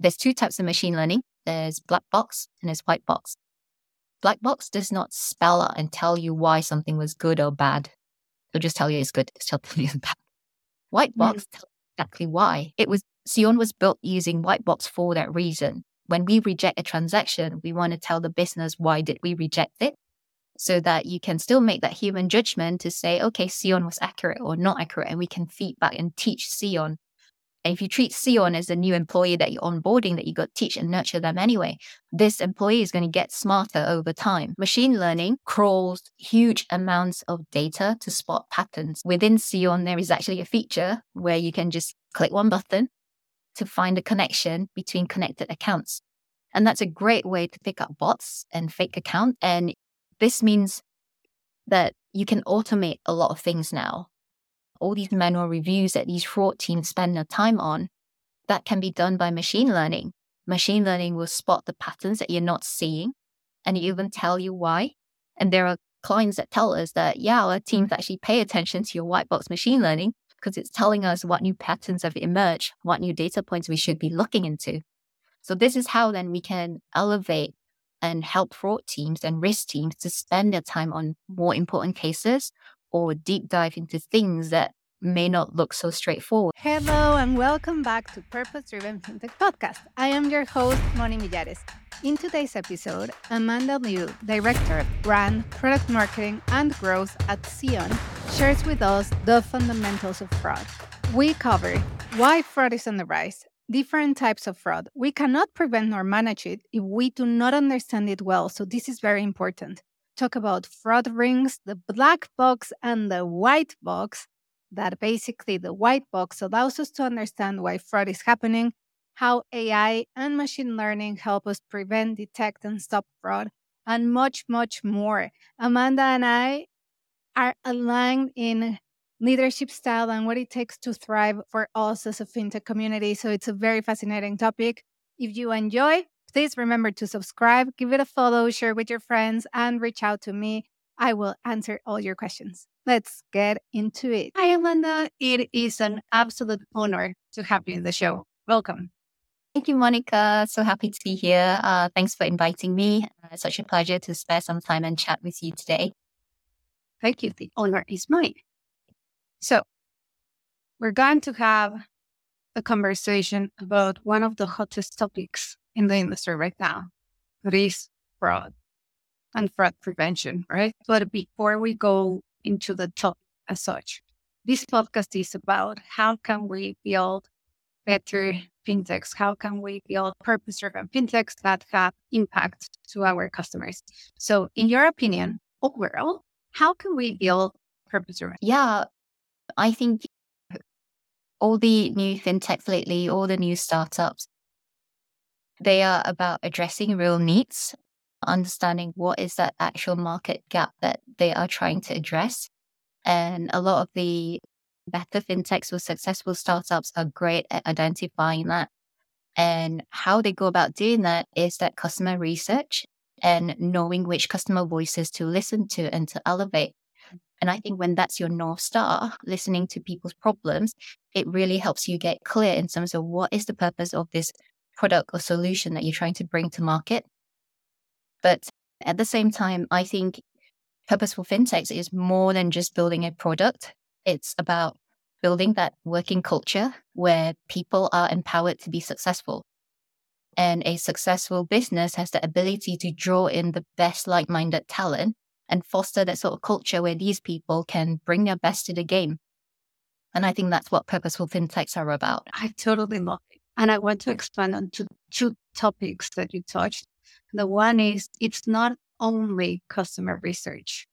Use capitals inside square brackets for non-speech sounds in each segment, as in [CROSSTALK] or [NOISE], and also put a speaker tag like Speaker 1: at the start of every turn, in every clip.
Speaker 1: there's two types of machine learning. There's black box and there's white box. Black box does not spell out and tell you why something was good or bad. It'll just tell you it's good. It'll [LAUGHS] tell you it's bad. White mm-hmm. box mm. tells exactly why. It was Seon was built using white box for that reason. When we reject a transaction, we want to tell the business why did we reject it so that you can still make that human judgment to say, okay, Seon was accurate or not accurate, and we can feedback and teach Seon and if you treat Seon as a new employee that you're onboarding, that you got to teach and nurture them anyway, this employee is going to get smarter over time. Machine learning crawls huge amounts of data to spot patterns. Within Seon, there is actually a feature where you can just click one button to find a connection between connected accounts. And that's a great way to pick up bots and fake accounts. And this means that you can automate a lot of things now all these manual reviews that these fraud teams spend their time on, that can be done by machine learning. Machine learning will spot the patterns that you're not seeing and it even tell you why. And there are clients that tell us that, yeah, our teams mm-hmm. actually pay attention to your white box machine learning because it's telling us what new patterns have emerged, what new data points we should be looking into. So this is how then we can elevate and help fraud teams and risk teams to spend their time on more important cases or deep dive into things that may not look so straightforward.
Speaker 2: Hello, and welcome back to Purpose Driven FinTech Podcast. I am your host, Moni Millares. In today's episode, Amanda Lieu, Director of Brand, Product Marketing, and Growth at Seon, shares with us the fundamentals of fraud. We cover why fraud is on the rise, different types of fraud. We cannot prevent nor manage it if we do not understand it well, so this is very important talk about fraud rings, the black box and the white box. That basically the white box allows us to understand why fraud is happening, how AI and machine learning help us prevent, detect, and stop fraud, and much, much more. Amanda and I are aligned in leadership style and what it takes to thrive for us as a fintech community. So it's a very fascinating topic. If you enjoy, Please remember to subscribe, give it a follow, share with your friends, and reach out to me. I will answer all your questions. Let's get into it. Hi, Amanda. It is an absolute honor to have you in the show. Welcome.
Speaker 1: Thank you, Monica. So happy to be here. Uh, thanks for inviting me. Uh, such a pleasure to spare some time and chat with you today.
Speaker 2: Thank you. The honor is mine. So, we're going to have a conversation about one of the hottest topics in the industry right now. risk, fraud and fraud prevention, right? But before we go into the topic as such, this podcast is about how can we build better fintechs? How can we build purpose-driven fintechs that have impact to our customers? So in your opinion, overall, how can we build purpose-driven?
Speaker 1: Yeah, I think all the new fintechs lately, all the new startups, they are about addressing real needs, understanding what is that actual market gap that they are trying to address. And a lot of the better fintechs or successful startups are great at identifying that. And how they go about doing that is that customer research and knowing which customer voices to listen to and to elevate. And I think when that's your North Star, listening to people's problems, it really helps you get clear in terms of what is the purpose of this product or solution that you're trying to bring to market. But at the same time, I think purposeful fintechs is more than just building a product. It's about building that working culture where people are empowered to be successful. And a successful business has the ability to draw in the best like minded talent and foster that sort of culture where these people can bring their best to the game. And I think that's what purposeful fintechs are about.
Speaker 2: I totally love. And I want to expand on two, two topics that you touched. The one is it's not only customer research,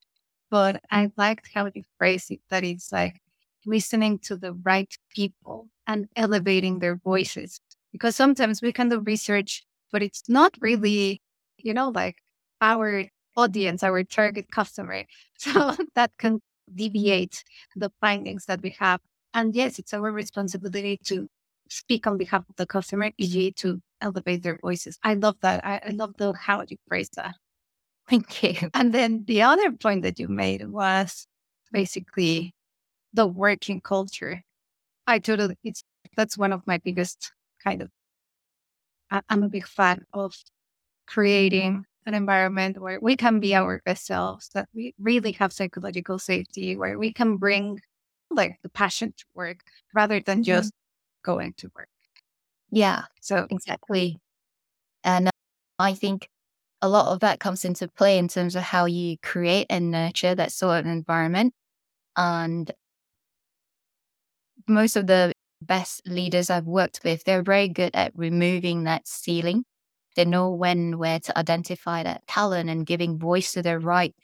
Speaker 2: but I liked how you phrase it that it's like listening to the right people and elevating their voices. Because sometimes we can do research, but it's not really, you know, like our audience, our target customer. [LAUGHS] So that can deviate the findings that we have. And yes, it's our responsibility to speak on behalf of the customer, e.g., to elevate their voices. I love that. I, I love the how you phrase that.
Speaker 1: Thank you. [LAUGHS]
Speaker 2: And then the other point that you made was basically the working culture. I totally, it's that's one of my biggest kind of I'm a big fan of creating an environment where we can be our best selves, that we really have psychological safety, where we can bring like the passion to work rather than mm-hmm. just mm-hmm. Going to work.
Speaker 1: Yeah. So exactly. And uh, I think a lot of that comes into play in terms of how you create and nurture that sort of environment. And most of the best leaders I've worked with, they're very good at removing that ceiling. They know when, where to identify that talent and giving voice to the right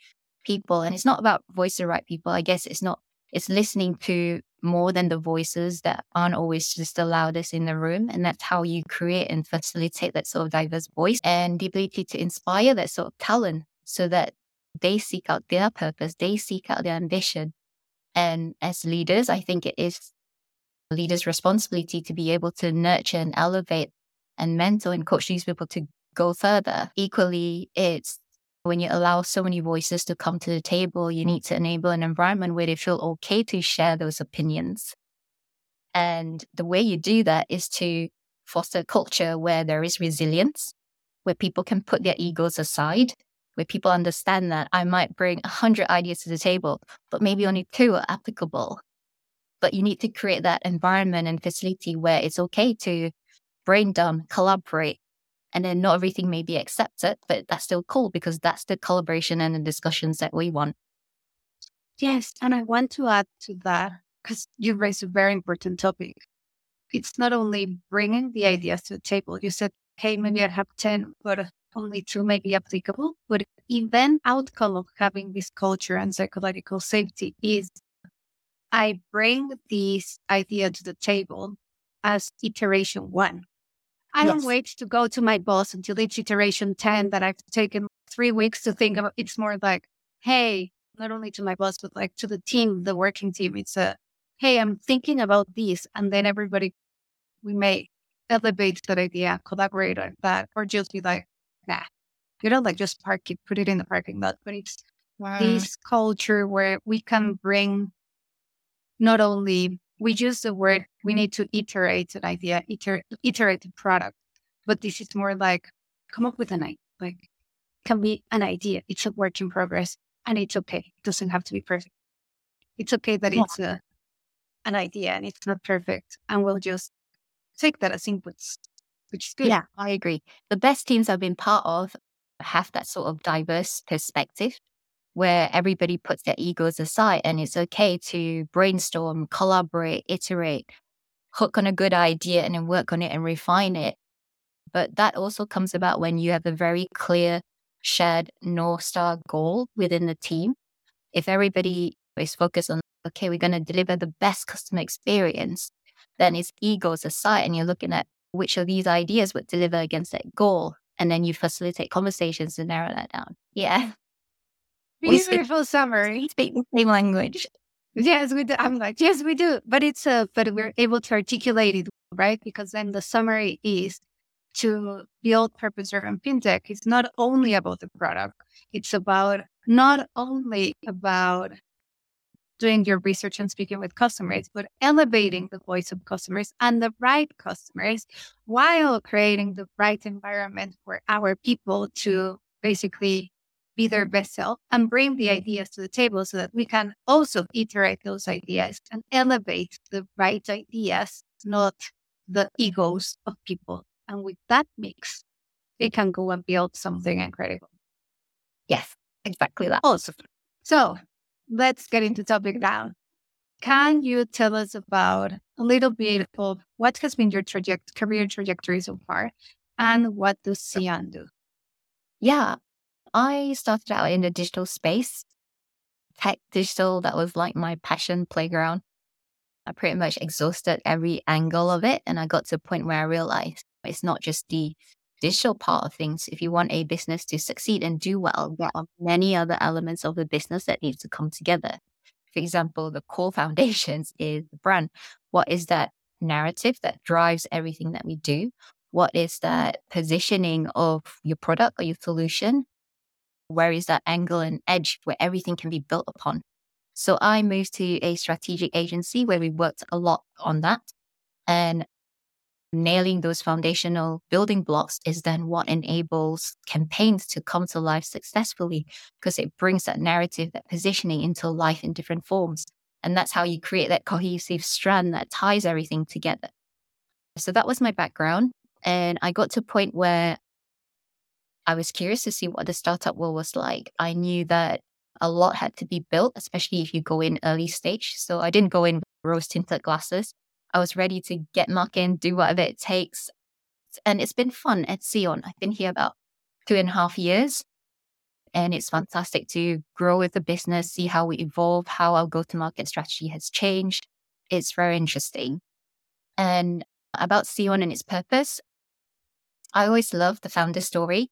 Speaker 1: people. And it's not about voice to the right people. I guess it's not, it's listening to more than the voices that aren't always just the loudest in the room. And that's how you create and facilitate that sort of diverse voice and the ability to inspire that sort of talent so that they seek out their purpose, they seek out their ambition. And as leaders, I think it is leaders' responsibility to be able to nurture and elevate and mentor and coach these people to go further. Equally, it's when you allow so many voices to come to the table, you need to enable an environment where they feel okay to share those opinions. And the way you do that is to foster a culture where there is resilience, where people can put their egos aside, where people understand that I might bring 100 ideas to the table, but maybe only two are applicable. But you need to create that environment and facility where it's okay to brainstorm, collaborate, and then not everything may be accepted, but that's still cool because that's the collaboration and the discussions that we want.
Speaker 2: Yes. And I want to add to that because you raised a very important topic. It's not only bringing the ideas to the table. You said, hey, maybe I have 10, but only two may be applicable. But even outcome of having this culture and psychological safety is I bring this idea to the table as iteration one. I don't wait to go to my boss until it's iteration 10 that I've taken three weeks to think about. It's more like, hey, not only to my boss, but like to the team, the working team. It's a, hey, I'm thinking about this. And then everybody, we may elevate that idea, collaborate on that, or just be like, nah, you know, like just park it, put it in the parking lot. But it's wow. this culture where we can bring not only we use the word we need to iterate an idea, iter- iterate the product. But this is more like come up with an idea. Like can be an idea. It's a work in progress and it's okay. It doesn't have to be perfect. It's okay that it's a, an idea and it's not perfect. And we'll just take that as inputs, which is good.
Speaker 1: Yeah, I agree. The best teams I've been part of have that sort of diverse perspective where everybody puts their egos aside and it's okay to brainstorm, collaborate, iterate, hook on a good idea and then work on it and refine it. But that also comes about when you have a very clear shared North Star goal within the team. If everybody is focused on, okay, we're going to deliver the best customer experience, then it's egos aside and you're looking at which of these ideas would deliver against that goal. And then you facilitate conversations to narrow that down. Yeah.
Speaker 2: Beautiful summary.
Speaker 1: Speak the same language.
Speaker 2: Yes, we do. I'm like, yes, we do. But it's a, but we're able to articulate it, right? Because then the summary is to build purpose driven fintech. It's not only about the product. It's about not only about doing your research and speaking with customers, but elevating the voice of customers and the right customers while creating the right environment for our people to basically be their best self and bring the ideas to the table so that we can also iterate those ideas and elevate the right ideas, not the egos of people. And with that mix, we can go and build something incredible.
Speaker 1: Yes, exactly that.
Speaker 2: Awesome. So let's get into topic now. Can you tell us about a little bit of what has been your traject- career trajectory so far and what does Seon do?
Speaker 1: Yeah, I started out in the digital space, tech digital, that was like my passion playground. I pretty much exhausted every angle of it. And I got to a point where I realized it's not just the digital part of things. If you want a business to succeed and do well, there are many other elements of the business that need to come together. For example, the core foundations [LAUGHS] is the brand. What is that narrative that drives everything that we do? What is that positioning of your product or your solution? Where is that angle and edge where everything can be built upon. So I moved to a strategic agency where we worked a lot on that. And nailing those foundational building blocks is then what enables campaigns to come to life successfully because it brings that narrative, that positioning into life in different forms. And that's how you create that cohesive strand that ties everything together. So that was my background. And I got to a point where I was curious to see what the startup world was like. I knew that a lot had to be built, especially if you go in early stage. So I didn't go in with rose tinted glasses. I was ready to get muck in, do whatever it takes. And it's been fun at Seon. I've been here about two and a half years. And it's fantastic to grow with the business, see how we evolve, how our go to market strategy has changed. It's very interesting. And about Seon and its purpose, I always love the founder story,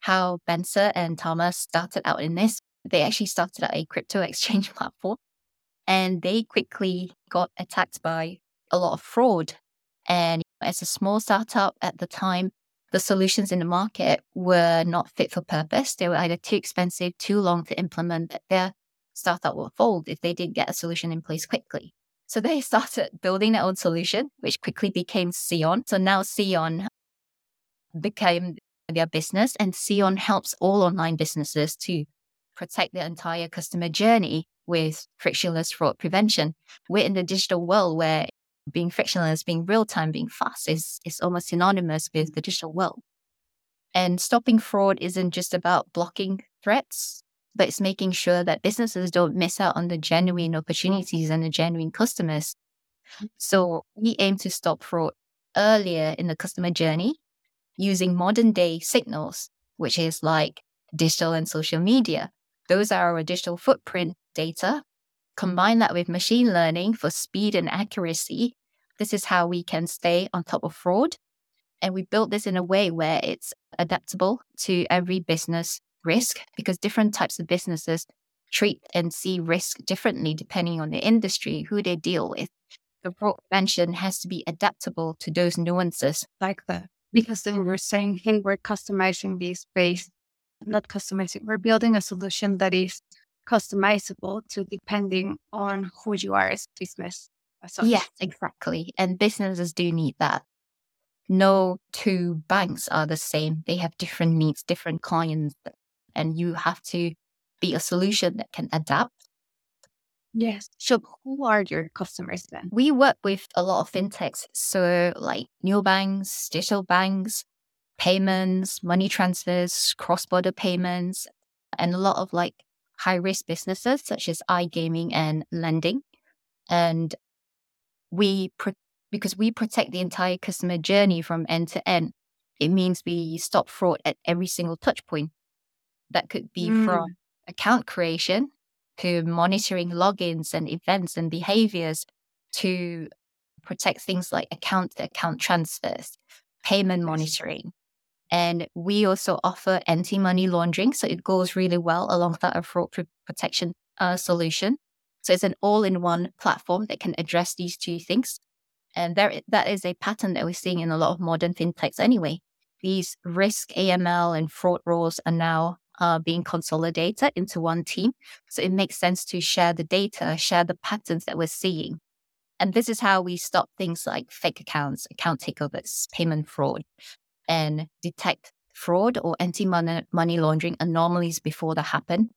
Speaker 1: how Bence and Thomas started out in this. They actually started a crypto [LAUGHS] exchange platform and they quickly got attacked by a lot of fraud. And as a small startup at the time, the solutions in the market were not fit for purpose. They were either too expensive, too long to implement, that their startup would fold if they didn't get a solution in place quickly. So they [LAUGHS] started building their own solution, which quickly became Seon. So now Seon became their business, and Seon helps all online businesses to protect their entire customer journey with frictionless fraud prevention. We're in the digital world where being frictionless, being real time, being fast is, is almost synonymous with the digital world. And stopping fraud isn't just about blocking threats, but it's making sure that businesses don't miss out on the genuine opportunities and the genuine customers. Mm. So we aim to stop fraud earlier in the customer journey using modern day signals, which is like digital and social media. Those are our digital footprint data. Combine that with machine learning for speed and accuracy. This is how we can stay on top of fraud. And we built this in a way where it's adaptable to every business risk because different types of businesses treat and see risk differently depending on the industry, who they deal with. The prevention has to be adaptable to those nuances.
Speaker 2: Like that. Because then mm-hmm. we're saying, hey, we're customizing this space, not customizing, we're building a solution that is customizable to depending on who you are as a business.
Speaker 1: Yes, exactly. And businesses do need that. No two banks are the same. They have different needs, different clients, and you have to be a solution that can adapt.
Speaker 2: Yes. So who are your customers then?
Speaker 1: We work with a lot of fintechs. So like new banks, digital banks, payments, money transfers, cross-border payments, and a lot of like high risk businesses such as iGaming and lending. And we, pro- because we protect the entire customer journey from end to end, it means we stop fraud at every single touch point. That could be mm. from account creation to monitoring logins and events and behaviors to protect things like account to account transfers, payment monitoring, and we also offer anti money laundering. So it goes really well alongside a fraud protection uh, solution. So it's an all in one platform that can address these two things. And there, that is a pattern that we're seeing in a lot of modern fintechs anyway. These risk, AML, and fraud roles are now uh, being consolidated into one team. So it makes sense to share the data, share the patterns that we're seeing. And this is how we stop things like fake accounts, account takeovers, payment fraud, and detect fraud or anti money laundering anomalies before they happen.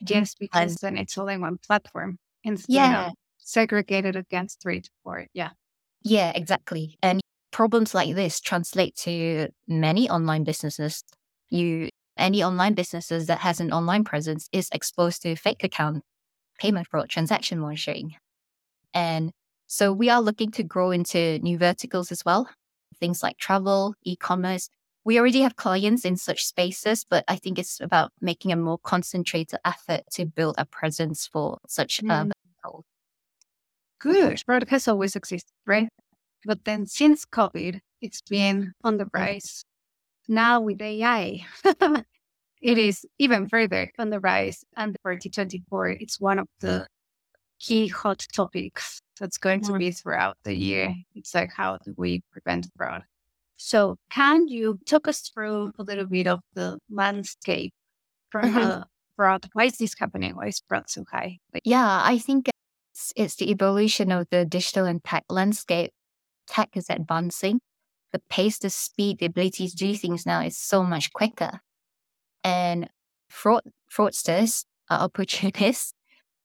Speaker 2: Yes, because and, then it's all in one platform instead yeah. of segregated against three to four. Yeah.
Speaker 1: Yeah, exactly. And problems like this translate to many online businesses. You any online businesses that has an online presence is exposed to fake account, payment fraud, transaction monitoring. And so we are looking to grow into new verticals as well things like travel, e commerce. We already have clients in such spaces, but I think it's about making a more concentrated effort to build a presence for such mm.
Speaker 2: Good. Product has always existed, right? But then since COVID, it's been on the rise. Now with AI, [LAUGHS] it is even further on the rise. And for 2024, it's one of the key hot topics that's going to be throughout the year. It's like, how do we prevent fraud? So, can you talk us through a little bit of the landscape from mm-hmm. uh, fraud? Why is this happening? Why is fraud so high?
Speaker 1: Like, yeah, I think it's, it's the evolution of the digital and tech landscape. tech is advancing, the pace, the speed, the ability to do things now is so much quicker. And fraud fraudsters are [LAUGHS] opportunists,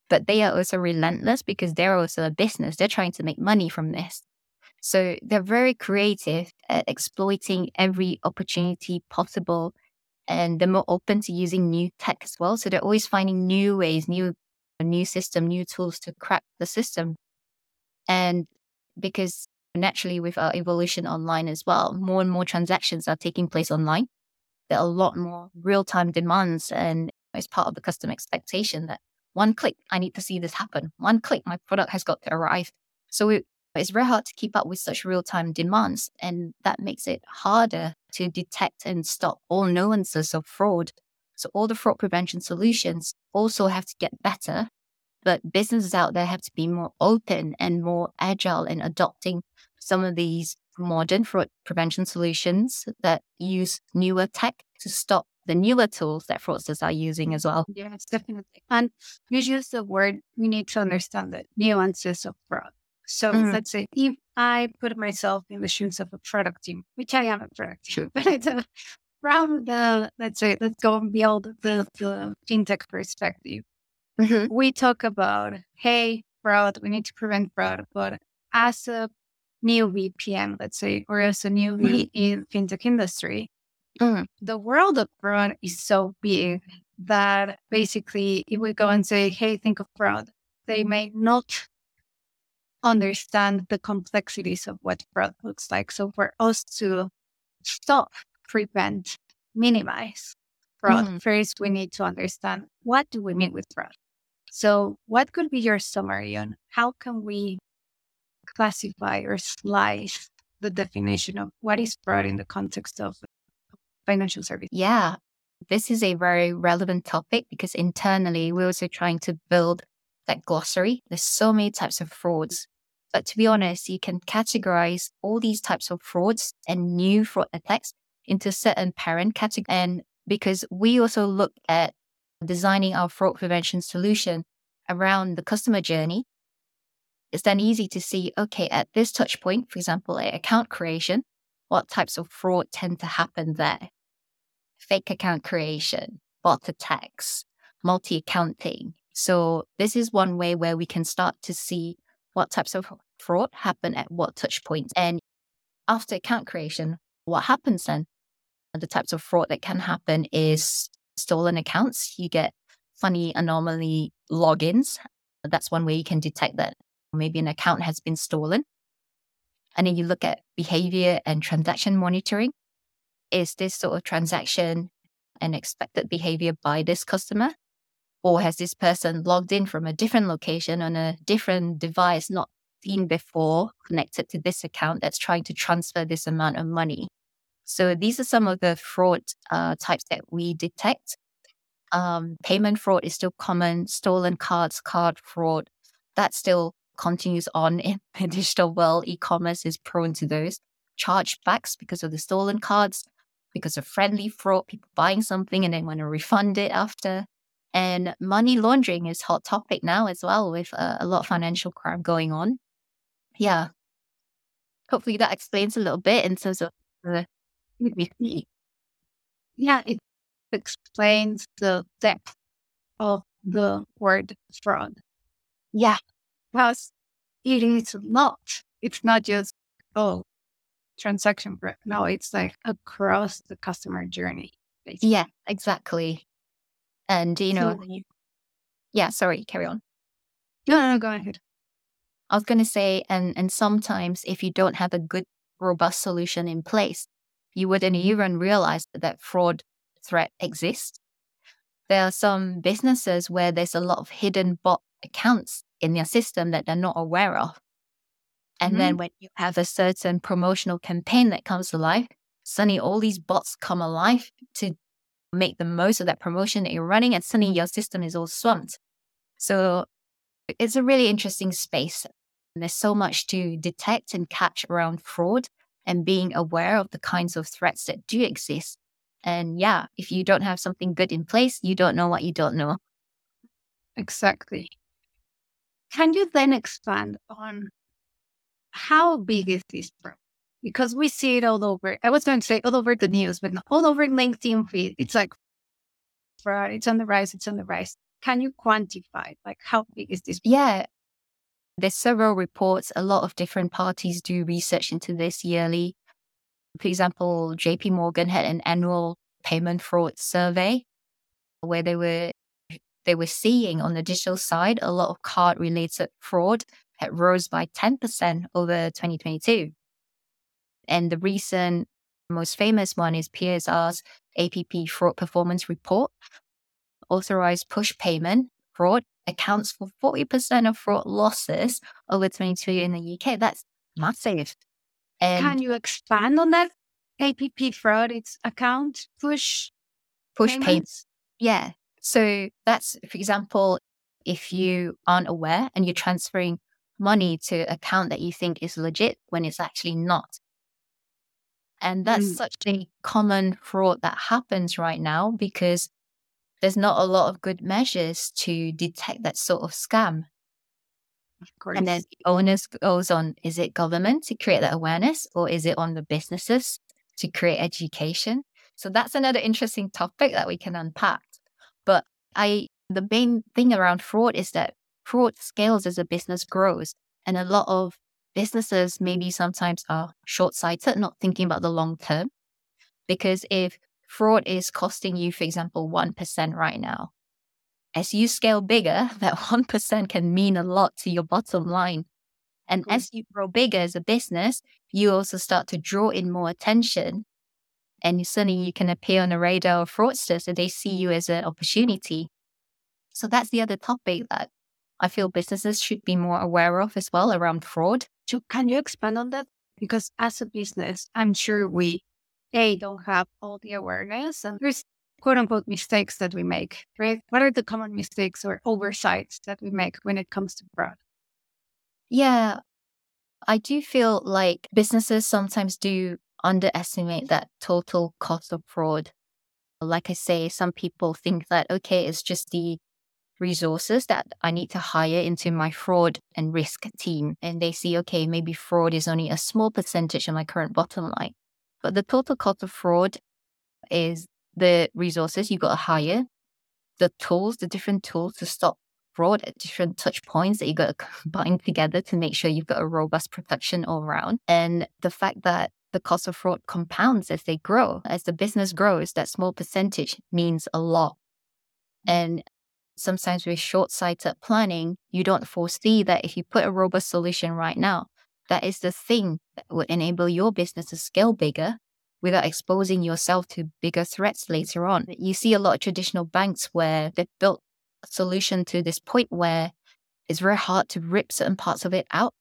Speaker 1: but they are also relentless because they're also a business. They're trying to make money from this. So they're very creative at exploiting every opportunity possible. And they're more open to using new tech as well. So they're always finding new ways, new new system, new tools to crack the system. And because naturally with our evolution online as well, more and more transactions are taking place online. There are a lot mm. more real-time demands and it's part of the customer expectation that one click, I need to see this happen. One click, my product has got to arrive. So it, it's very hard to keep up with such real-time demands. And that makes it harder to detect and stop all nuances of fraud. So all the fraud prevention solutions also have to get better but businesses out there have to be more open and more agile in adopting some of these modern fraud prevention solutions that use newer tech to stop the newer tools that fraudsters are using as well.
Speaker 2: Yes, definitely. And you use the word, we need to understand the nuances of fraud. So mm. let's say if I put myself in the shoes of a product team, which I am a product team, [LAUGHS] but it's a, from the, let's say, let's go beyond the, the fintech perspective. Mm-hmm. We talk about, hey, fraud, we need to prevent fraud. But as a new VPN, let's say, or as a new mm-hmm. V in fintech industry, mm-hmm. the world of fraud is so big that basically if we go and say, hey, think of fraud, they may not understand the complexities of what fraud looks like. So for us to stop, prevent, minimize fraud, mm-hmm. first we need to understand what do we mean with fraud? So, what could be your summary on how can we classify or slice the definition of what is fraud in the context of financial service?
Speaker 1: Yeah, this is a very relevant topic because internally we're also trying to build that glossary. There's so many types of frauds. But to be honest, you can categorize all these types of frauds and new fraud attacks into certain parent categories. And because we also look at designing our fraud prevention solution around the customer journey, it's then easy to see, okay, at this touch point, for example, at account creation, what types of fraud tend to happen there? Fake account creation, bot attacks, multi accounting. So this is one way where we can start to see what types of fraud happen at what touch points. And after account creation, what happens then? The types of fraud that can happen is stolen accounts, you get funny anomaly logins. That's one way you can detect that maybe an account has been stolen. And then you look at behavior and transaction monitoring. Is this sort of transaction an expected behavior by this customer? Or has this person logged in from a different location on a different device not seen before connected to this account that's trying to transfer this amount of money? So these are some of the fraud uh, types that we detect. Um, payment fraud is still common. Stolen cards, card fraud, that still continues on in [LAUGHS] the digital world. E-commerce is prone to those chargebacks because of the stolen cards, because of friendly fraud, people buying something and then want to refund it after. And money laundering is hot topic now as well, with uh, a lot of financial crime going on. Yeah, hopefully that explains a little bit in terms of the
Speaker 2: yeah, it explains the depth of the word fraud.
Speaker 1: Yeah.
Speaker 2: Because it is not, it's not just, oh, transaction fraud. No, it's like across the customer journey.
Speaker 1: Basically. Yeah, exactly. And, you know, so, yeah, sorry, carry on.
Speaker 2: No, no, no, go ahead.
Speaker 1: I was going to say, and, and sometimes if you don't have a good, robust solution in place, you wouldn't even realize that, that fraud threat exists. There are some businesses where there's a lot of hidden bot accounts in their system that they're not aware of. And mm-hmm. then when you have a certain promotional campaign that comes alive, suddenly all these bots come alive to make the most of that promotion that you're running, and suddenly your system is all swamped. So it's a really interesting space. And there's so much to detect and catch around fraud and being aware of the kinds of threats that do exist. And yeah, if you don't have something good in place, you don't know what you don't know.
Speaker 2: Exactly. Can you then expand on how big is this problem? Because we see it all over. I was going to say all over the news, but all over LinkedIn feed. It's like fraud. It's on the rise. It's on the rise. Can you quantify like how big is this?
Speaker 1: Yeah. There's several reports. A lot of different parties do research into this yearly. For example, JP Morgan had an annual payment fraud survey where they were they were seeing on the digital side a lot of card related fraud had rose by 10% over 2022. And the recent most famous one is PSR's APP fraud performance report. Authorized push payment fraud accounts for 40% of fraud losses over 22 in the UK. That's massive.
Speaker 2: And Can you expand on that? APP fraud, it's account push
Speaker 1: push payments. payments. Yeah. So that's, for example, if you aren't aware and you're transferring money to account that you think is legit when it's actually not. And that's mm. such a common fraud that happens right now because there's not a lot of good measures to detect that sort of scam. Of. And then the onus goes on is it government to create that awareness or is it on the businesses to create education? So that's another interesting topic that we can unpack. But I the main thing around fraud is that fraud scales as a business grows. And a lot of businesses maybe sometimes are short sighted, not thinking about the long term. Because if fraud is costing you, for example, 1% right now, as you scale bigger, [LAUGHS] that 1% can mean a lot to your bottom line. And mm-hmm. as you grow bigger as a business, you also start to draw in more attention. And suddenly you can appear on the radar of fraudsters and they see you as an opportunity. So that's the other topic that I feel businesses should be more aware of as well around fraud.
Speaker 2: So can you expand on that? Because as a business, I'm sure we a don't have all the awareness and there's quote unquote mistakes that we make, right? What are the common mistakes or oversights that we make when it comes to fraud?
Speaker 1: Yeah, I do feel like businesses sometimes do underestimate that total cost of fraud. Like I say, some people think that, okay, it's just the resources that I need to hire into my fraud and risk team. And they see, okay, maybe fraud is only a small percentage of my current bottom line. But the total cost of fraud is the resources you got to hire, the tools, the different tools to stop fraud at different touch points that you got to combine together to make sure you've got a robust protection all around. And the fact that the cost of fraud compounds as they grow. As the business grows, that small percentage means a lot. And sometimes with short sighted planning, you don't foresee that if you put a robust solution right now, that is the thing that would enable your business to scale bigger without exposing yourself to bigger threats later on. You see a lot of traditional banks where they've built a solution to this point where it's very hard to rip certain parts of it out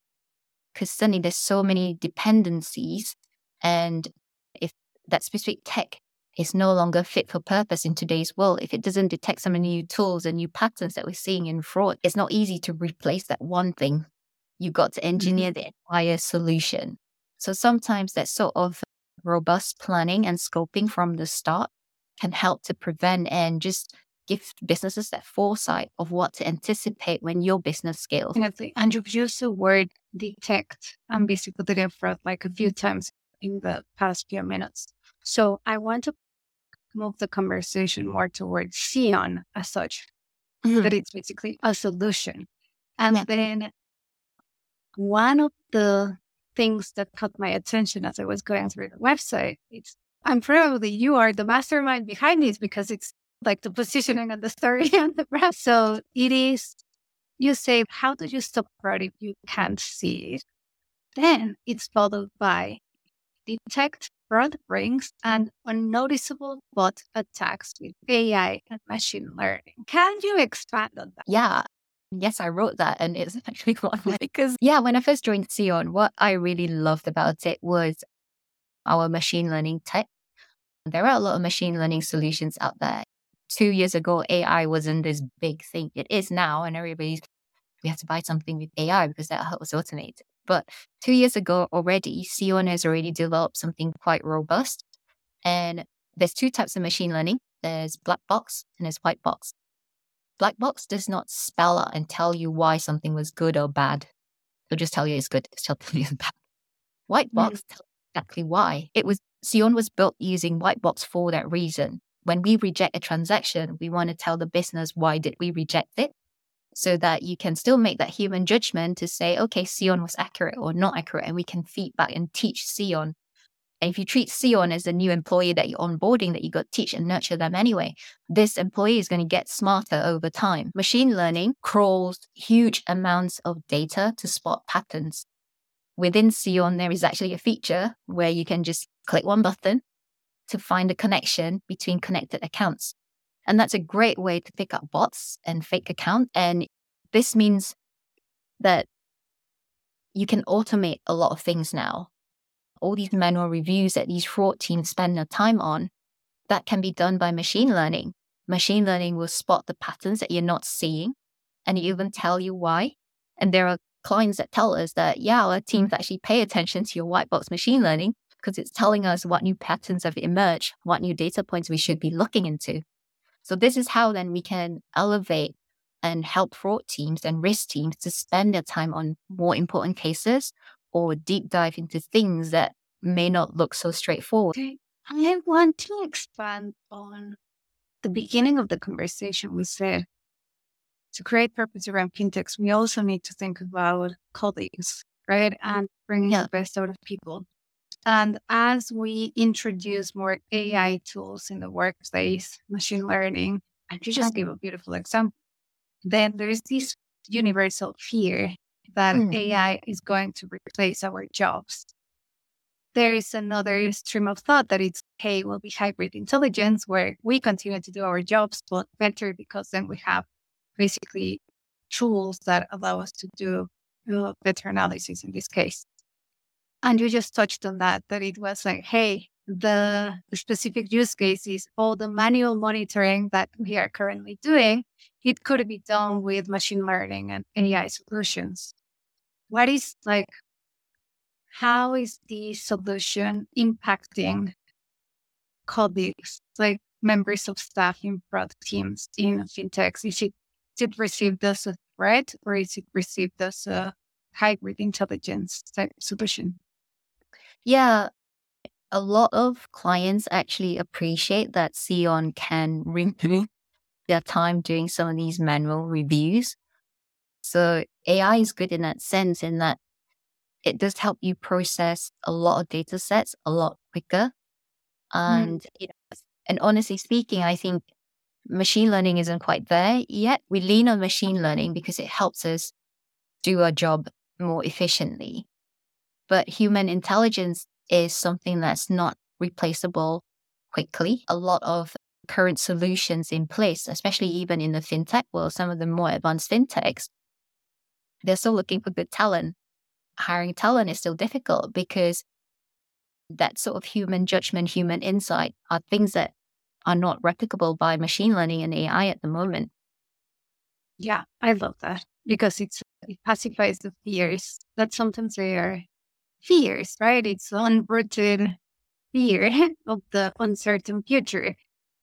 Speaker 1: because suddenly there's so many dependencies. And if that specific tech is no longer fit for purpose in today's world. If it doesn't detect some of the new tools and new patterns that we're seeing in fraud, it's not easy to replace that one thing. You've got to mm-hmm. engineer the entire solution. So sometimes that sort of robust planning and scoping from the start can help to prevent and just give businesses that foresight of what to anticipate when your business scales.
Speaker 2: Definitely. And you've used the word detect and basically fraud like a few times in the past few minutes. So I want to move the conversation more towards Seon as such, mm-hmm. that it's basically a solution. And yeah. then one of the things that caught my attention as I was going through the website, it's I'm probably you are the mastermind behind this because it's like the positioning and the story [LAUGHS] and the brand. So it is you say, how do you stop fraud if you can't see it? Then it's followed by detect fraud rings and unnoticeable bot attacks with AI and machine learning. Can you expand on that?
Speaker 1: Yeah. Yes, I wrote that and it's [LAUGHS] actually one because yeah, when I first joined Seon, what I really loved about it was our machine learning tech. There are a lot of machine learning solutions out there. Two years ago, AI wasn't this big thing. It is now, and everybody's we have to buy something with AI because that helps automate. But two years ago already, Seon has already developed something quite robust. And there's two types of machine learning. There's black box and there's white box. Black box does not spell out and tell you why something was good or bad. It'll just tell you it's good. They'll [LAUGHS] tell you it's bad. White box mm. tells exactly why. It was Seon was built using white box for that reason. When we reject a transaction, we want to tell the business why did we reject it so that you can still make that human judgment to say, okay, Seon was accurate or not accurate, and we can feedback and teach Seon. And if you treat Seon as a new employee that you're onboarding, that you got to teach and nurture them anyway, this employee is going to get smarter over time. Machine learning crawls huge amounts of data to spot patterns. Within Seon, there is actually a feature where you can just click one button to find a connection between connected accounts. And that's a great way to pick up bots and fake accounts. And this means that you can automate a lot of things now. All these manual reviews that these fraud teams spend their time on, that can be done by machine learning. Machine learning will spot the patterns that you're not seeing and even tell you why. And there are clients that tell us that, yeah, our teams actually pay attention to your white box machine learning because it's telling us what new patterns have emerged, what new data points we should be looking into. So this is how then we can elevate and help fraud teams and risk teams to spend their time on more important cases or deep dive into things that may not look so straightforward.
Speaker 2: Okay. I want to expand on the beginning of the conversation. We said to create purpose around fintechs, we also need to think about colleagues, right? And bringing yeah. the best out of people. And as we introduce more AI tools in the workplace, machine learning, and you just gave a beautiful example, then there's this universal fear that mm. AI is going to replace our jobs. There is another stream of thought that it's, hey, will be hybrid intelligence where we continue to do our jobs, but better because then we have basically tools that allow us to do better analysis in this case. And you just touched on that, that it was like, hey, the specific use cases, all the manual monitoring that we are currently doing, it could be done with machine learning and AI solutions. What is like, how is the solution impacting colleagues, like members of staff in product teams in fintechs? Is it, is it received as a threat or is it received as a hybrid intelligence solution?
Speaker 1: Yeah, a lot of clients actually appreciate that Seon can [LAUGHS] remove their time doing some of these manual reviews. So AI is good in that sense, in that it does help you process a lot of data sets a lot quicker. Mm. And mm. you know, and honestly speaking, I think machine learning isn't quite there yet. We lean on machine learning because it helps us do our job more efficiently. But human intelligence is something that's not replaceable quickly. A lot of current solutions in place, especially even in the fintech world, some of the more advanced fintechs, they're still looking for good talent. Hiring talent is still difficult because that sort of human judgment, human insight are things that are not replicable by machine learning and AI at the moment.
Speaker 2: Yeah, I love that because it's it pacifies the fears that sometimes they are fears, right? It's unrooted fear [LAUGHS] of the uncertain future.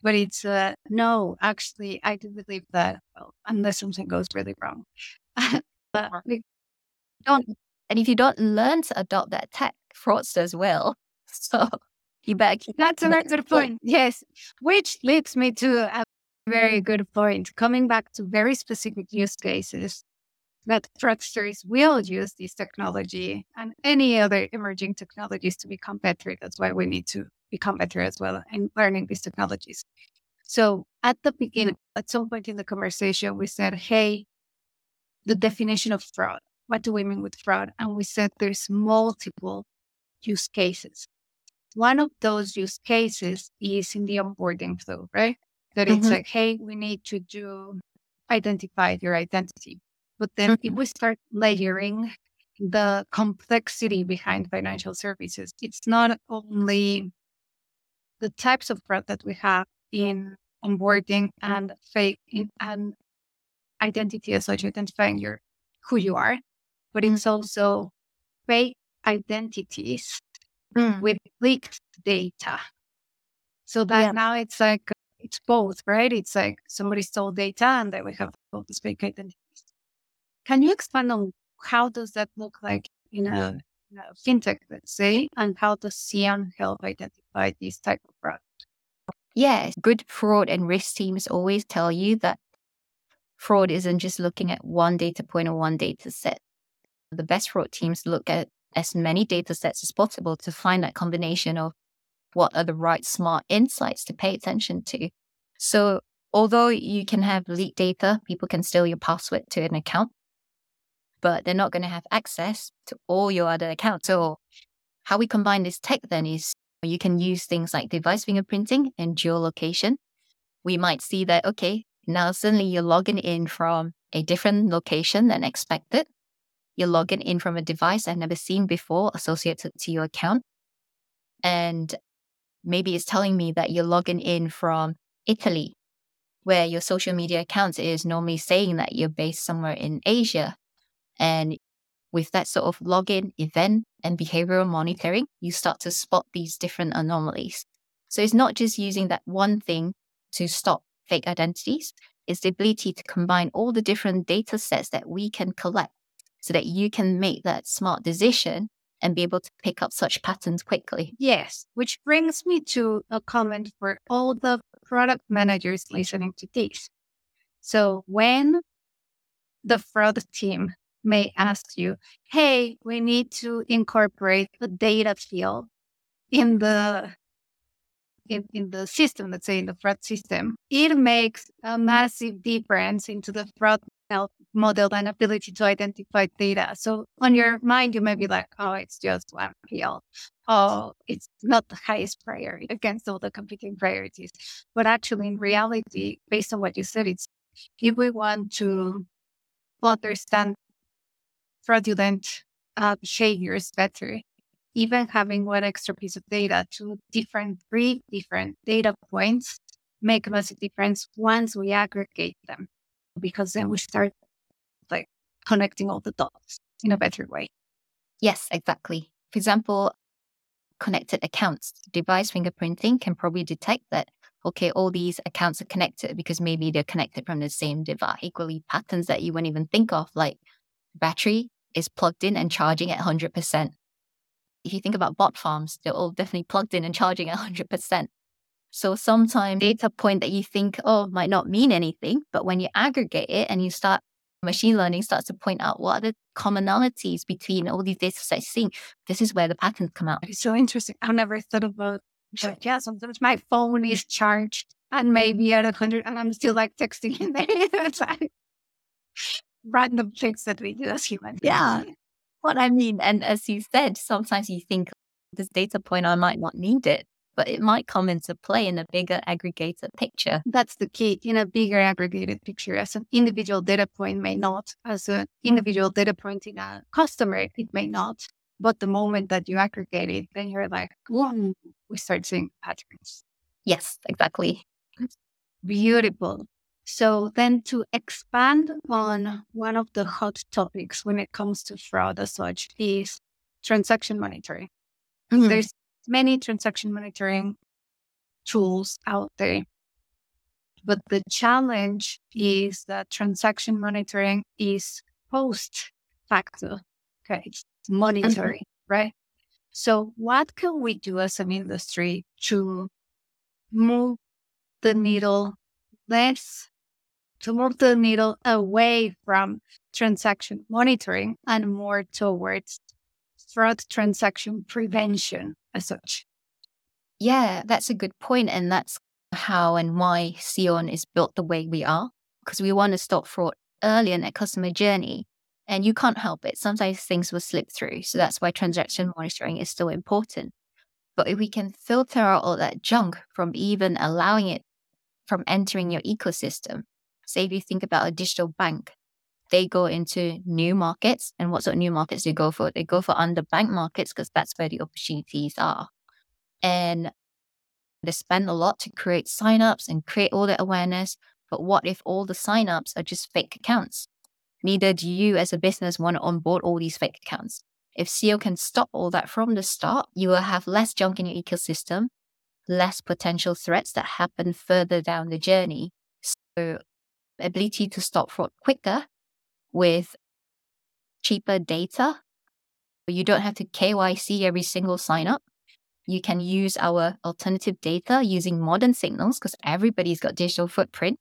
Speaker 2: But it's uh, no, actually, I do believe that well, unless something goes really wrong. [LAUGHS] but uh-huh. we
Speaker 1: don't, and if you don't learn to adopt that tech, fraudsters will. [LAUGHS] So you better keep
Speaker 2: That's a very good point. Yes. Which leads me to a very good point. Coming back to very specific use cases that fraudsters will use this technology and any other emerging technologies to become better. That's why we need to become better as well in learning these technologies. So at the beginning, at some point in the conversation, we said, hey, the definition of fraud. What do we mean with fraud? And we said there's multiple use cases. One of those use cases is in the onboarding flow, right? That mm-hmm. it's like, hey, we need to do identify your identity. But then if mm-hmm. we start layering the complexity behind financial services, it's not only the types of fraud that we have in onboarding and fake and identity as such, identifying your who you are, but it's mm-hmm. also fake identities mm. with leaked data. So that yeah. now it's like it's both, right? It's like somebody stole data and then we have all this fake identity. Can you expand on how does that look like in a, in a fintech, let's say, and how does Seon help identify these type of fraud?
Speaker 1: Yes, good fraud and risk teams always tell you that fraud isn't just looking at one data point or one data set. The best fraud teams look at as many data sets as possible to find that combination of what are the right smart insights to pay attention to. So although you can have leaked data, people can steal your password to an account, but they're not going to have access to all your other accounts. So how we combine this tech then is you can use things like device fingerprinting and geolocation. We might see that, okay, now suddenly you're logging in from a different location than expected. You're logging in from a device I've never seen before associated to your account. And maybe it's telling me that you're logging in from Italy, where your social media account is normally saying that you're based somewhere in Asia. And with that sort of login event and behavioral monitoring, you start to spot these different anomalies. So it's not just using that one thing to stop fake identities, is the ability to combine all the different data sets that we can collect so that you can make that smart decision and be able to pick up such patterns quickly.
Speaker 2: Yes, which brings me to a comment for all the product managers listening to this. So when the fraud team may ask you, hey, we need to incorporate the data field in the in, in the system, let's say in the fraud system, it makes a massive difference into the fraud model and ability to identify data. So on your mind, you may be like, oh, it's just one field. Oh, it's not the highest priority against all the competing priorities. But actually, in reality, based on what you said, it's if we want to understand fraudulent uh, behaviors better. Even having one extra piece of data to different, three different data points make a massive difference once we aggregate them, because then we start like connecting all the dots in a better way.
Speaker 1: Yes, exactly. For example, connected accounts, device fingerprinting can probably detect that, okay, all these accounts are connected because maybe they're connected from the same device. Equally, patterns that you wouldn't even think of, like battery is plugged in and charging at 100%. If you think about bot farms, they're all definitely plugged in and charging [LAUGHS] at 100%. So sometimes data point that you think, oh, might not mean anything, but when you aggregate it and you start machine learning starts to point out what are the commonalities between all these data sets seeing, this is where the patterns come out.
Speaker 2: It's so interesting. I've never thought about but yeah, sometimes my phone is charged and maybe at 100 and I'm still like texting in there. [LAUGHS] it's like, random things that we do as humans.
Speaker 1: Yeah. What I mean, and as you said, sometimes you think this data point, I might not need it, but it might come into play in a bigger aggregated picture.
Speaker 2: That's the key in a bigger aggregated picture. As an individual data point may not, as an mm-hmm. individual data point in a customer, it may not. But the moment that you aggregate it, then you're like, Whoa, we start seeing patterns.
Speaker 1: Yes, exactly.
Speaker 2: Beautiful. So then to expand on one of the hot topics when it comes to fraud as such is transaction monitoring. Mm-hmm. There's many transaction monitoring tools out there. But the challenge is that transaction monitoring is post facto. Okay. It's monitoring, mm-hmm. right? So what can we do as an industry to move the needle less to move the needle away from transaction monitoring and more towards fraud transaction prevention as such.
Speaker 1: Yeah, that's a good point, And that's how and why Seon is built the way we are, because we want to stop fraud early in that customer journey. And you can't help it. Sometimes things will slip through. So that's why transaction monitoring is still important. But if we can filter out all that junk from even allowing it from entering your ecosystem, say if you think about a digital bank, they go into new markets. And what sort of new markets do they go for? They go for underbanked markets because that's where the opportunities are. And they spend a lot to create signups and create all the awareness. But what if all the signups are just fake accounts? Neither do you as a business want to onboard all these fake accounts. If Seon can stop all that from the start, you will have less junk in your ecosystem, less potential threats that happen further down the journey. So ability to stop fraud quicker with cheaper data. You don't have to KYC every single sign up. You can use our alternative data using modern signals because everybody's got digital footprint.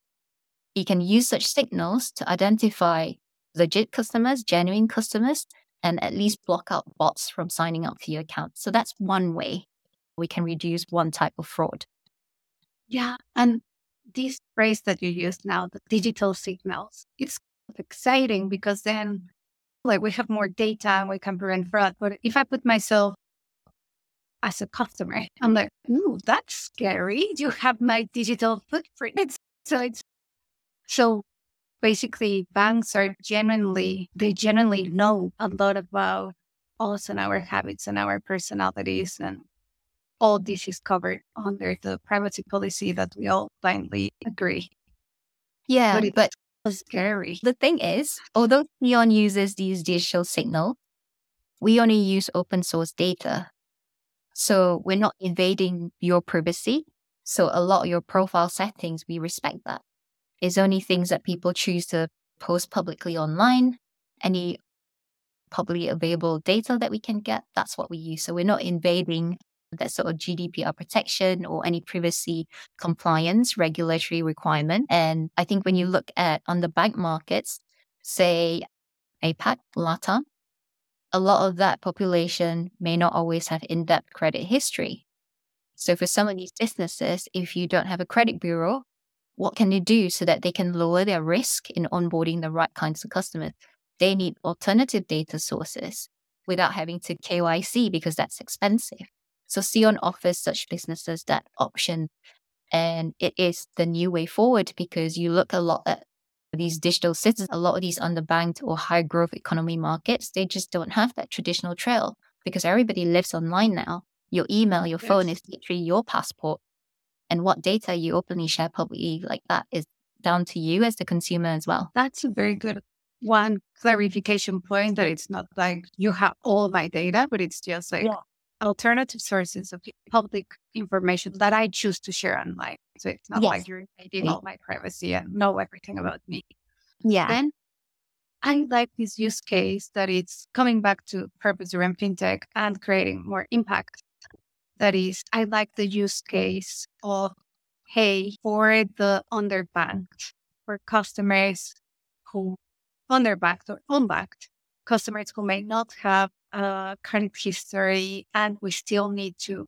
Speaker 1: You can use such signals to identify legit customers, genuine customers, and at least block out bots from signing up for your account. So that's one way we can reduce one type of fraud.
Speaker 2: Yeah. And this phrase that you use now, the digital signals, it's exciting because then like we have more data and we can prevent fraud. But if I put myself as a customer, I'm like, ooh, that's scary. You have my digital footprint. [LAUGHS] So it's so basically banks are genuinely they genuinely know a lot about us and our habits and our personalities and all this is covered under the privacy policy that we all blindly agree.
Speaker 1: Yeah, but,
Speaker 2: but scary.
Speaker 1: The thing is, although Seon uses these digital signal, we only use open source data. So we're not invading your privacy. So a lot of your profile settings, we respect that. It's only things that people choose to post publicly online. Any publicly available data that we can get, that's what we use. So we're not invading that sort of GDPR protection or any privacy compliance regulatory requirement. And I think when you look at on the bank markets, say APAC, LATAM, a lot of that population may not always have in depth credit history. So for some of these businesses, if you don't have a credit bureau, what can they do so that they can lower their risk in onboarding the right kinds of customers? They need alternative data sources without having to KYC because that's expensive. So Seon offers such businesses that option. And it is the new way forward because you look a lot at these digital cities, a lot of these underbanked or high growth economy markets, they just don't have that traditional trail because everybody lives online now. Your email, your yes. phone is literally your passport. And what data you openly share publicly like that is down to you as the consumer as well.
Speaker 2: That's a very good one clarification point that it's not like you have all my data, but it's just like yeah alternative sources of public information that I choose to share online. So it's not yes. like you're invading all my privacy and know everything about me.
Speaker 1: Yeah.
Speaker 2: Then I like this use case that it's coming back to purpose driven fintech and creating more impact. That is, I like the use case of, hey, for the underbanked, for customers who underbanked or unbanked, customers who may not have uh, credit history, and we still need to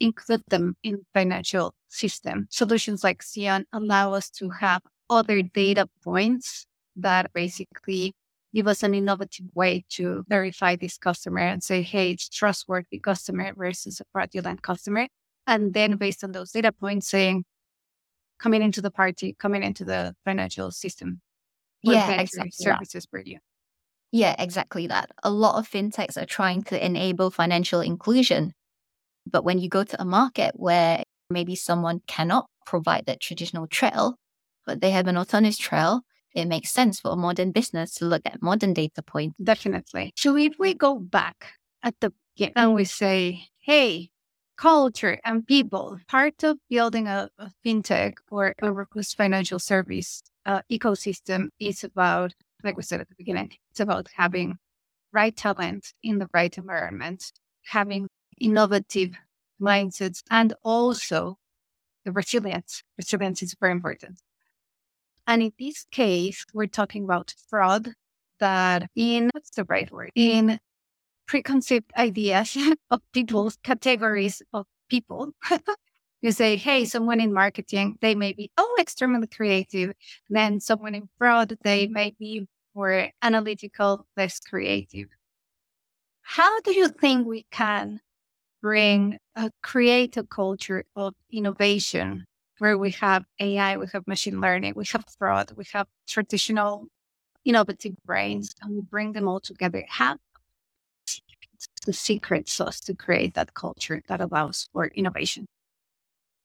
Speaker 2: include them in financial system. Solutions like Seon allow us to have other data points that basically give us an innovative way to verify this customer and say, hey, it's trustworthy customer versus a fraudulent customer. And then based on those data points saying, coming into the party, coming into the financial system.
Speaker 1: Yeah, exactly.
Speaker 2: Services for you.
Speaker 1: Yeah, exactly that. A lot of fintechs are trying to enable financial inclusion. But when you go to a market where maybe someone cannot provide that traditional trail, but they have an alternative trail, it makes sense for a modern business to look at modern data points.
Speaker 2: Definitely. So if we go back at the beginning and we say, hey, culture and people, part of building a, a fintech or a robust financial service uh, ecosystem is about like we said at the beginning, it's about having right talent in the right environment, having innovative mindsets, and also the resilience. Resilience is very important. And in this case, we're talking about fraud that in what's the right word? In preconceived ideas [LAUGHS] of people's categories of people. [LAUGHS] you say, hey, someone in marketing, they may be oh extremely creative. Then someone in fraud, they may be more analytical, less creative. How do you think we can bring a create a culture of innovation where we have AI, we have machine learning, we have fraud, we have traditional innovative brains, and we bring them all together? How the secret sauce to create that culture that allows for innovation?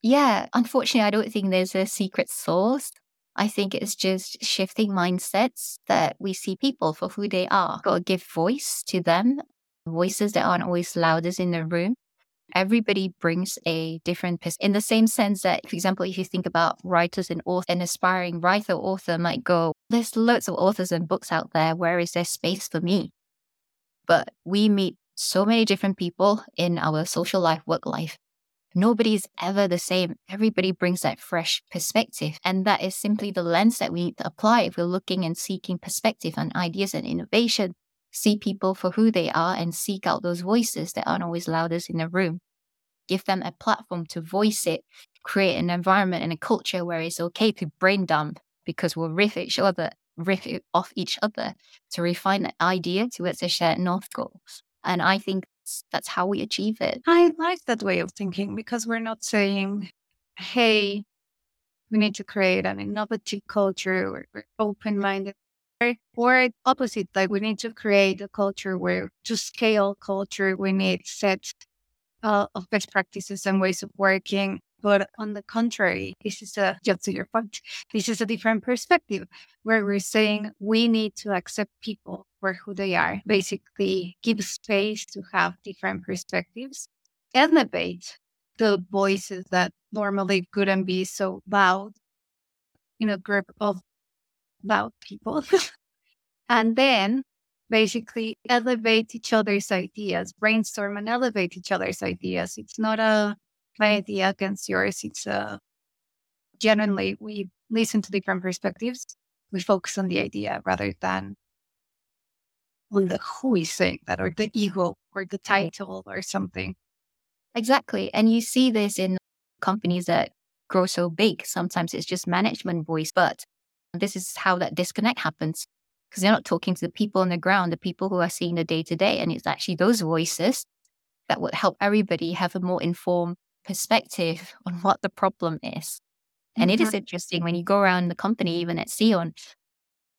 Speaker 1: Yeah, unfortunately, I don't think there's a secret sauce. I think it's just shifting mindsets that we see people for who they are. To give voice to them, voices that aren't always loudest in the room. everybody brings a different pers- in the same sense that for example if you think about writers and author an aspiring writer author might go there's loads of authors and books out there where is there space for me but we meet so many different people in our social life work life nobody's ever the same everybody brings that fresh perspective and that is simply the lens that we need to apply if we're looking and seeking perspective and ideas and innovation see people for who they are and seek out those voices that aren't always loudest in the room. Give them a platform to voice it, create an environment and a culture where it's okay to brain dump because we'll riff each other, riff off each other to refine an idea towards a shared North goal. And I think that's how we achieve it.
Speaker 2: I like that way of thinking because we're not saying, hey, we need to create an innovative culture, we're open minded or opposite, like we need to create a culture where to scale culture, we need sets uh, of best practices and ways of working. But on the contrary, this is a, just to your point, this is a different perspective where we're saying we need to accept people for who they are, basically give space to have different perspectives, elevate the voices that normally couldn't be so loud in a group of loud people. [LAUGHS] and then basically elevate each other's ideas, brainstorm and elevate each other's ideas. It's not a my mm-hmm. idea against yours. It's a uh, generally we listen to different perspectives. We focus on the idea rather than on the who is saying that or the ego or the title or something.
Speaker 1: Exactly. And you see this in companies that grow so big. Sometimes it's just management voice, but this is how that disconnect happens because they're not talking to the people on the ground, the people who are seeing the day to day. And it's actually those voices that would help everybody have a more informed perspective on what the problem is. And mm-hmm. it is mm-hmm. interesting when you go around the company, even at Seon,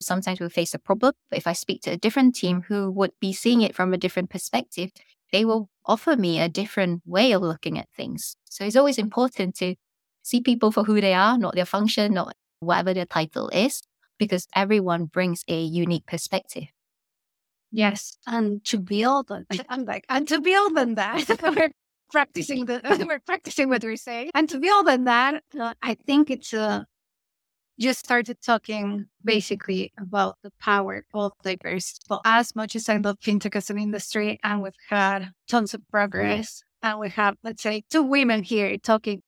Speaker 1: sometimes we face a problem. But if I speak to a different team who would be seeing it from a different perspective, they will offer me a different way of looking at things. So it's always important to see people for who they are, not their function, not whatever their title is, because everyone brings a unique perspective.
Speaker 2: Yes. And to build on I'm like, and to build on that, [LAUGHS] we're practicing the [LAUGHS] [LAUGHS] we're practicing what we're saying. And to build on that, uh, I think it's uh just started talking basically about the power of diversity. Well, as much as I love fintech as an industry, and we've had tons of progress, and we have, let's say, two women here talking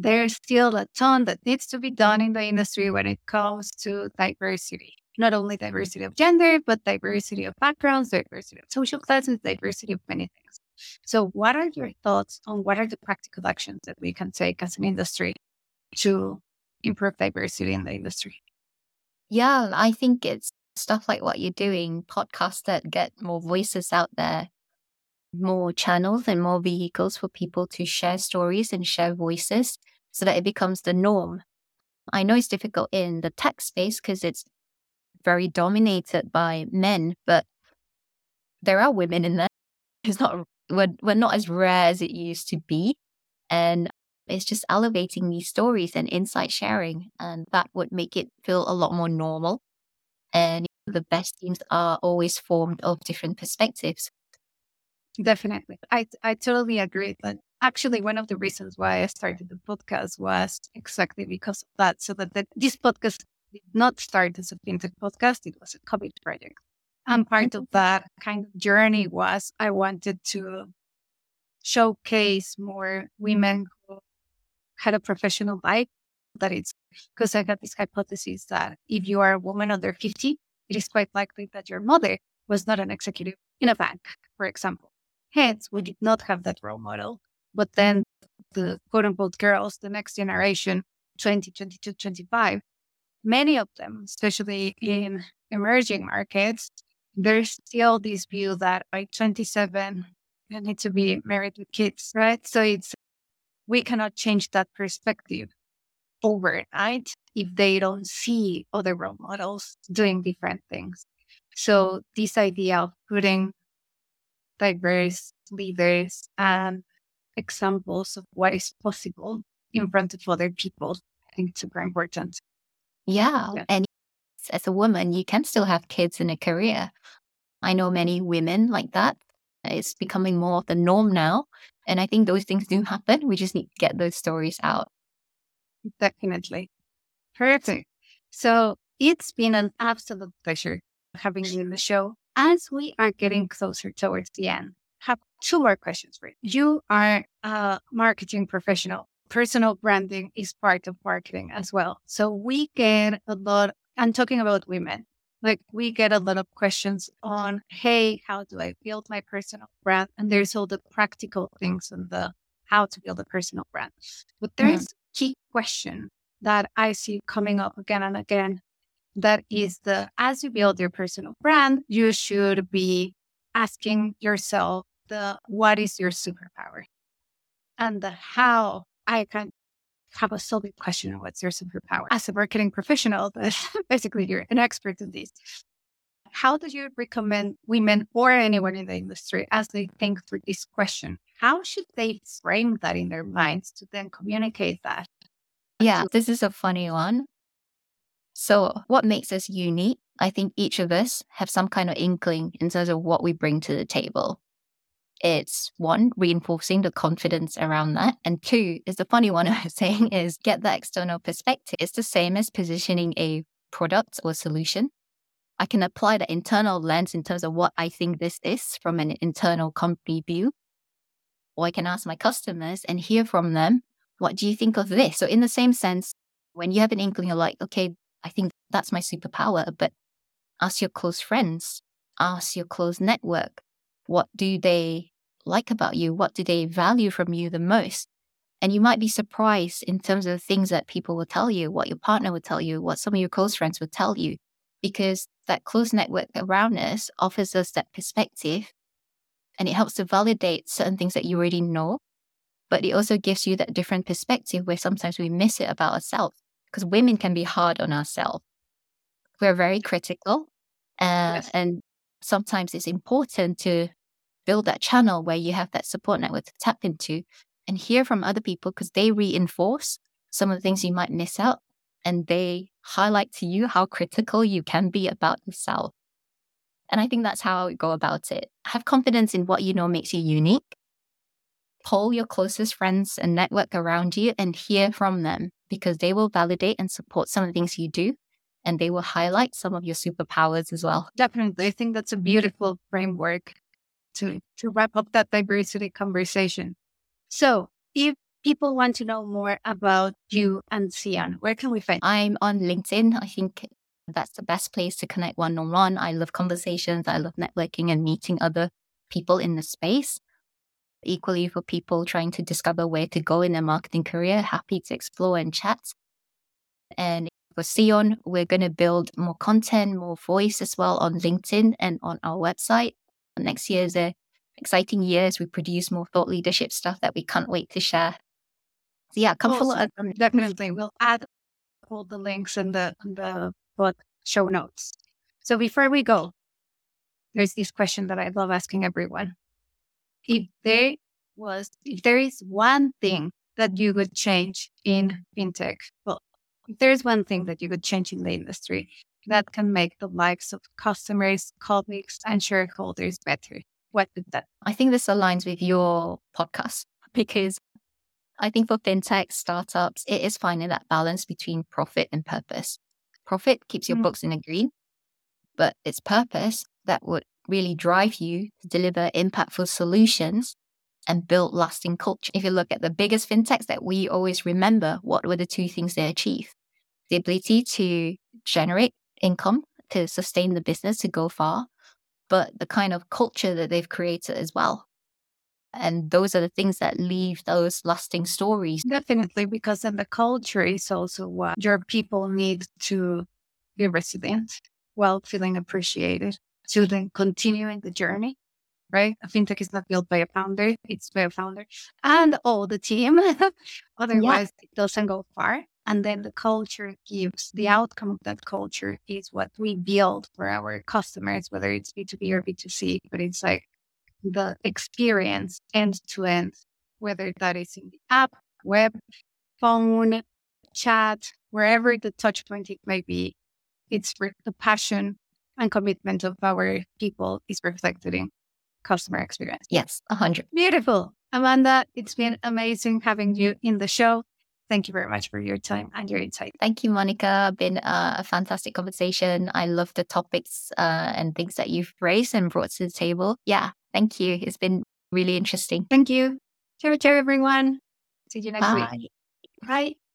Speaker 2: there's still a ton that needs to be done in the industry when it comes to diversity. Not only diversity of gender, but diversity of backgrounds, diversity of social classes, diversity of many things. So, what are your thoughts on what are the practical actions that we can take as an industry to improve diversity in the industry?
Speaker 1: Yeah, I think it's stuff like what you're doing, podcasts that get more voices out there, more channels and more vehicles for people to share stories and share voices so that it becomes the norm. I know it's difficult in the tech space because it's very dominated by men, but there are women in there. [LAUGHS] It's not we're, we're not as rare as it used to be. And it's just elevating these stories and insight sharing. And that would make it feel a lot more normal. And the best teams are always formed of different perspectives.
Speaker 2: Definitely. I I totally agree. But actually, one of the reasons why I started the podcast was exactly because of that. So that the, this podcast did not start as a fintech podcast; it was a COVID project. And part of that kind of journey was I wanted to showcase more women who had a professional life. That it's because I got this hypothesis that if you are a woman under 50, it is quite likely that your mother was not an executive in a bank, for example. Hence, we did not have that role model. But then the quote unquote girls, the next generation, 20, 22, 25, many of them, especially in emerging markets, there's still this view that by 27, you need to be married with kids, right? So it's, we cannot change that perspective overnight if they don't see other role models doing different things. So this idea of putting diverse leaders and examples of what is possible in front of other people. I think it's super important.
Speaker 1: Yeah. yeah. And as a woman, you can still have kids and a career. I know many women like that. It's becoming more of the norm now. And I think those things do happen. We just need to get those stories out.
Speaker 2: Definitely. Perfect. So it's been an absolute pleasure having you in the show. As we are getting mm-hmm. closer towards the end, I have two more questions for you. You are a marketing professional. Personal branding is part of marketing as well. So we get a lot, I'm talking about women, like we get a lot of questions on, hey, how do I build my personal brand? And there's all the practical things and the how to build a personal brand. But there's mm-hmm. key question that I see coming up again and again. That is the as you build your personal brand, you should be asking yourself the what is your superpower and the how I can have a solid question on what's your superpower. As a marketing professional, [LAUGHS] [LAUGHS] basically you're an expert in this. How do you recommend women or anyone in the industry as they think through this question? How should they frame that in their minds to then communicate that?
Speaker 1: Yeah, this is a funny one. So, what makes us unique? I think each of us have some kind of inkling in terms of what we bring to the table it's one, reinforcing the confidence around that. And two, is the funny one [LAUGHS] I was saying is get the external perspective. It's the same as positioning a product or solution. I can apply the internal lens in terms of what I think this is from an internal company view. Or I can ask my customers and hear from them, what do you think of this? So, in the same sense, when you have an inkling, you're like, okay, I think that's my superpower, but ask your close friends, ask your close network, what do they like about you? What do they value from you the most? And you might be surprised in terms of things that people will tell you, what your partner will tell you, what some of your close friends would tell you, because that close network around us offers us that perspective and it helps to validate certain things that you already know. But it also gives you that different perspective where sometimes we miss it about ourselves because women can be hard on ourselves. We're very critical. Uh, yes. And sometimes it's important to build that channel where you have that support network to tap into and hear from other people because they reinforce some of the things you might miss out and they highlight to you how critical you can be about yourself. And I think that's how I would go about it. Have confidence in what you know makes you unique. Pull your closest friends and network around you and hear from them because they will validate and support some of the things you do and they will highlight some of your superpowers as well.
Speaker 2: Definitely. I think that's a mm-hmm. beautiful framework to, to wrap up that diversity conversation. So if people want to know more about you and Seon, where can we find?
Speaker 1: I'm on LinkedIn. I think that's the best place to connect one on one. I love conversations. I love networking and meeting other people in the space. Equally, for people trying to discover where to go in their marketing career, happy to explore and chat. And for Seon, we're going to build more content, more voice as well on LinkedIn and on our website. Next year is a exciting year as we produce more thought leadership stuff that we can't wait to share. So yeah, come follow us.
Speaker 2: Definitely. We'll add all the links in the, in the show notes. So before we go, there's this question that I love asking everyone. If there was, if there is one thing that you would change in fintech, well, if there's one thing that you could change in the industry, that can make the lives of customers, colleagues, and shareholders better? What would that?
Speaker 1: I think this aligns with your podcast because I think for fintech startups, it is finding that balance between profit and purpose. Profit keeps your mm. books in the green, but it's purpose that would really drive you to deliver impactful solutions and build lasting culture. If you look at the biggest fintechs that we always remember, what were the two things they achieved? The ability to generate income to sustain the business to go far, but the kind of culture that they've created as well. And those are the things that leave those lasting stories.
Speaker 2: Definitely, because then the culture is also what your people need to be resilient while feeling appreciated to then continuing the journey, right? A fintech is not built by a founder, it's by a founder and all the team. [LAUGHS] Otherwise, yeah. it doesn't go far. And then the culture gives the mm-hmm. outcome of that culture is what we build for our customers, whether it's B2B or B2C, but it's like the experience end to end, whether that is in the app, web, phone, chat, wherever the touch point it may be, it's the passion and commitment of our people is reflected in customer experience.
Speaker 1: Yes, 100.
Speaker 2: Beautiful. Amanda, it's been amazing having you in the show. Thank you very much for your time and your insight.
Speaker 1: Thank you, Monica. Been a fantastic conversation. I love the topics uh, and things that you've raised and brought to the table. Yeah, thank you. It's been really interesting.
Speaker 2: Thank you. Ciao, ciao, everyone. See you next
Speaker 1: Bye.
Speaker 2: week. Bye.